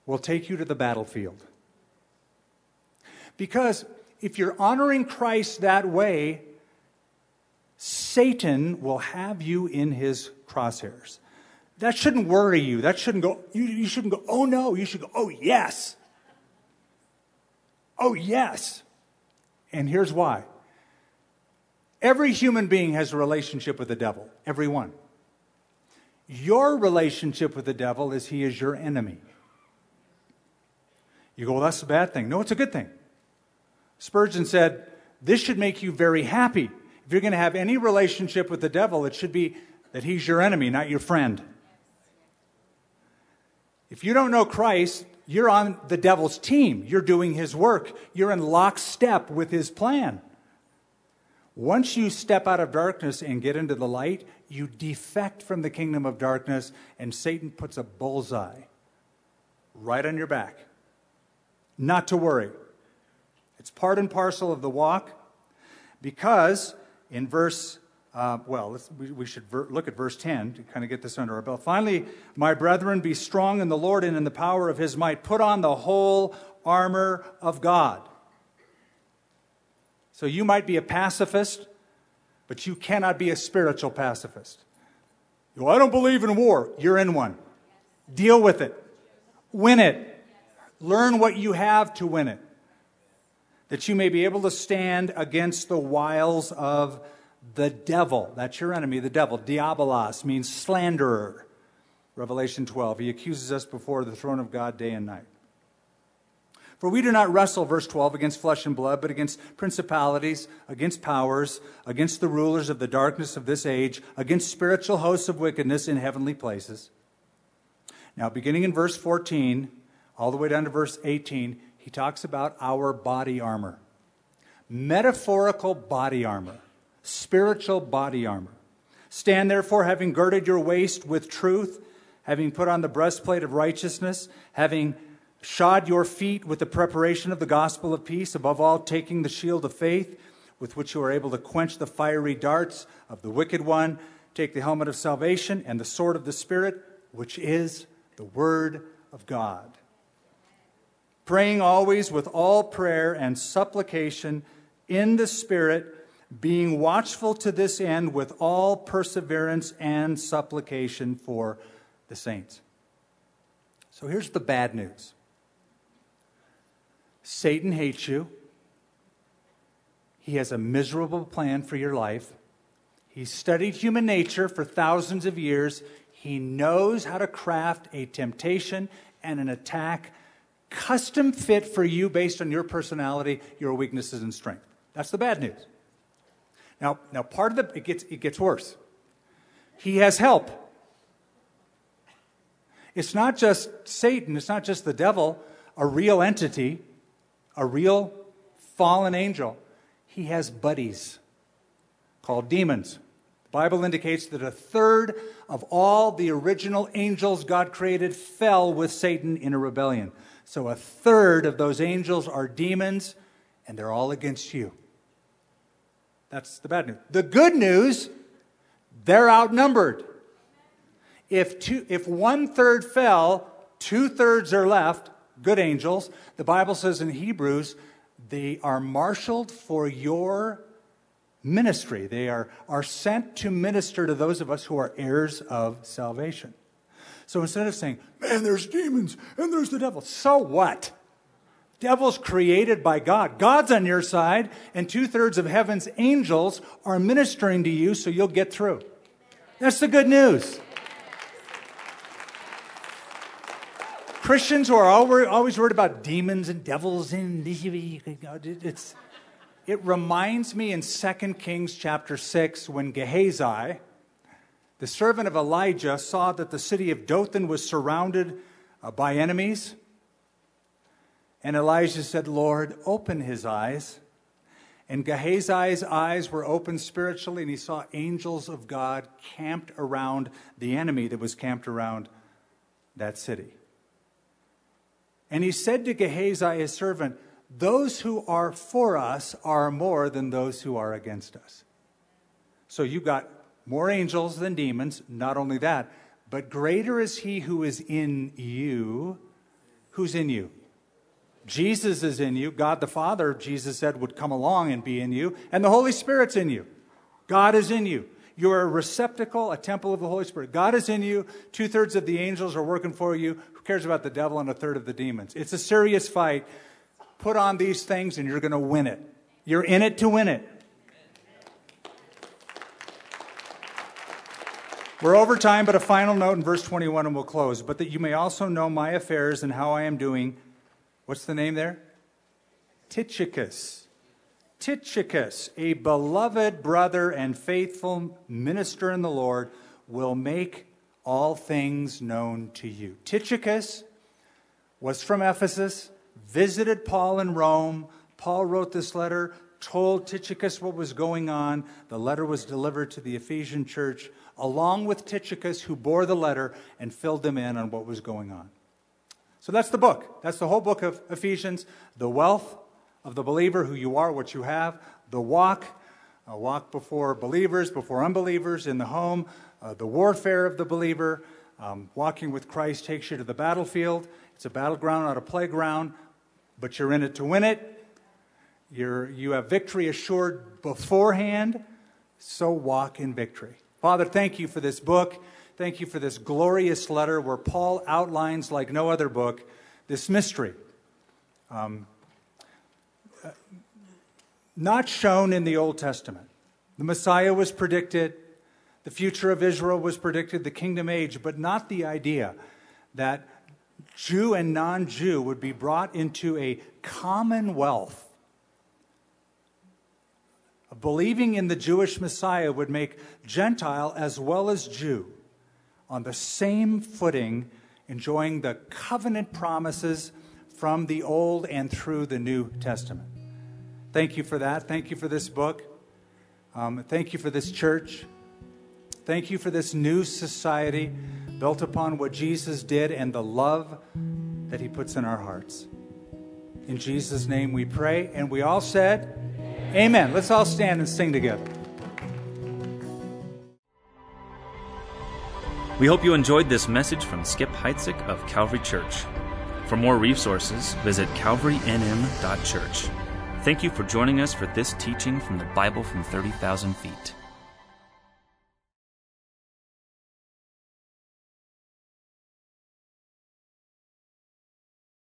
will take you to the battlefield. Because if you're honoring Christ that way, Satan will have you in his crosshairs. That shouldn't worry you. That shouldn't go, you, you shouldn't go, oh no. You should go, oh yes. Oh, yes. And here's why every human being has a relationship with the devil, every one. Your relationship with the devil is he is your enemy. You go, well, that's a bad thing. No, it's a good thing. Spurgeon said, This should make you very happy. If you're going to have any relationship with the devil, it should be that he's your enemy, not your friend. If you don't know Christ, you're on the devil's team. You're doing his work. You're in lockstep with his plan. Once you step out of darkness and get into the light, you defect from the kingdom of darkness, and Satan puts a bullseye right on your back. Not to worry. It's part and parcel of the walk because in verse uh, well, we, we, should ver- look at verse 10 to kind of get this under our belt. Finally, my brethren, be strong in the Lord and in the power of his might. Put on the whole armor of God. So you might be a pacifist, but you cannot be a spiritual pacifist. Well, I don't believe in war. You're in one. Deal with it. Win it. Learn what you have to win it. That you may be able to stand against the wiles of the devil. That's your enemy, the devil. Diabolos means slanderer. Revelation 12. He accuses us before the throne of God day and night. For we do not wrestle, verse 12, against flesh and blood, but against principalities, against powers, against the rulers of the darkness of this age, against spiritual hosts of wickedness in heavenly places. Now, beginning in verse 14, all the way down to verse 18, he talks about our body armor. Metaphorical body armor spiritual body armor. Stand therefore, having girded your waist with truth, having put on the breastplate of righteousness, having shod your feet with the preparation of the gospel of peace, above all, taking the shield of faith, with which you are able to quench the fiery darts of the wicked one. Take the helmet of salvation and the sword of the Spirit, which is the word of God. Praying always with all prayer and supplication in the Spirit being watchful to this end with all perseverance and supplication for the saints. So here's the bad news Satan hates you. He has a miserable plan for your life. He studied human nature for thousands of years. He knows how to craft a temptation and an attack custom fit for you based on your personality, your weaknesses, and strength. That's the bad news. Now, now part of the it gets it gets worse. He has help. It's not just Satan, it's not just the devil, a real entity, a real fallen angel. He has buddies called demons. The Bible indicates that a third of all the original angels God created fell with Satan in a rebellion. So a third of those angels are demons, and they're all against you. That's the bad news. The good news, they're outnumbered. If, two, if one third fell, two thirds are left, good angels. The Bible says in Hebrews, they are marshaled for your ministry. They are, are sent to minister to those of us who are heirs of salvation. So instead of saying, man, there's demons and there's the devil, so what? Devil's created by God. God's on your side, and two thirds of heaven's angels are ministering to you so you'll get through. That's the good news. Christians who are always worried about demons and devils and it's, it reminds me in 2 Kings chapter 6 when Gehazi, the servant of Elijah, saw that the city of Dothan was surrounded uh, by enemies. And Elijah said, Lord, open his eyes. And Gehazi's eyes were opened spiritually, and he saw angels of God camped around the enemy that was camped around that city. And he said to Gehazi, his servant, Those who are for us are more than those who are against us. So you've got more angels than demons. Not only that, but greater is he who is in you. Who's in you? Jesus is in you. God the Father, Jesus said, would come along and be in you. And the Holy Spirit's in you. God is in you. You're a receptacle, a temple of the Holy Spirit. God is in you. Two thirds of the angels are working for you. Who cares about the devil and a third of the demons? It's a serious fight. Put on these things and you're going to win it. You're in it to win it. We're over time, but a final note in verse 21 and we'll close. But that you may also know my affairs and how I am doing. What's the name there? Tychicus. Tychicus, a beloved brother and faithful minister in the Lord, will make all things known to you. Tychicus was from Ephesus, visited Paul in Rome. Paul wrote this letter, told Tychicus what was going on. The letter was delivered to the Ephesian church, along with Tychicus, who bore the letter and filled them in on what was going on. So that's the book. That's the whole book of Ephesians the wealth of the believer, who you are, what you have, the walk, a walk before believers, before unbelievers in the home, uh, the warfare of the believer. Um, walking with Christ takes you to the battlefield. It's a battleground, not a playground, but you're in it to win it. You're, you have victory assured beforehand, so walk in victory. Father, thank you for this book. Thank you for this glorious letter where Paul outlines, like no other book, this mystery. Um, not shown in the Old Testament. The Messiah was predicted, the future of Israel was predicted, the kingdom age, but not the idea that Jew and non Jew would be brought into a commonwealth. Believing in the Jewish Messiah would make Gentile as well as Jew on the same footing, enjoying the covenant promises from the Old and through the New Testament. Thank you for that. Thank you for this book. Um, thank you for this church. Thank you for this new society built upon what Jesus did and the love that he puts in our hearts. In Jesus' name we pray. And we all said, Amen. Amen. Let's all stand and sing together. We hope you enjoyed this message from Skip Heitzig of Calvary Church. For more resources, visit calvarynm.church. Thank you for joining us for this teaching from the Bible from 30,000 feet.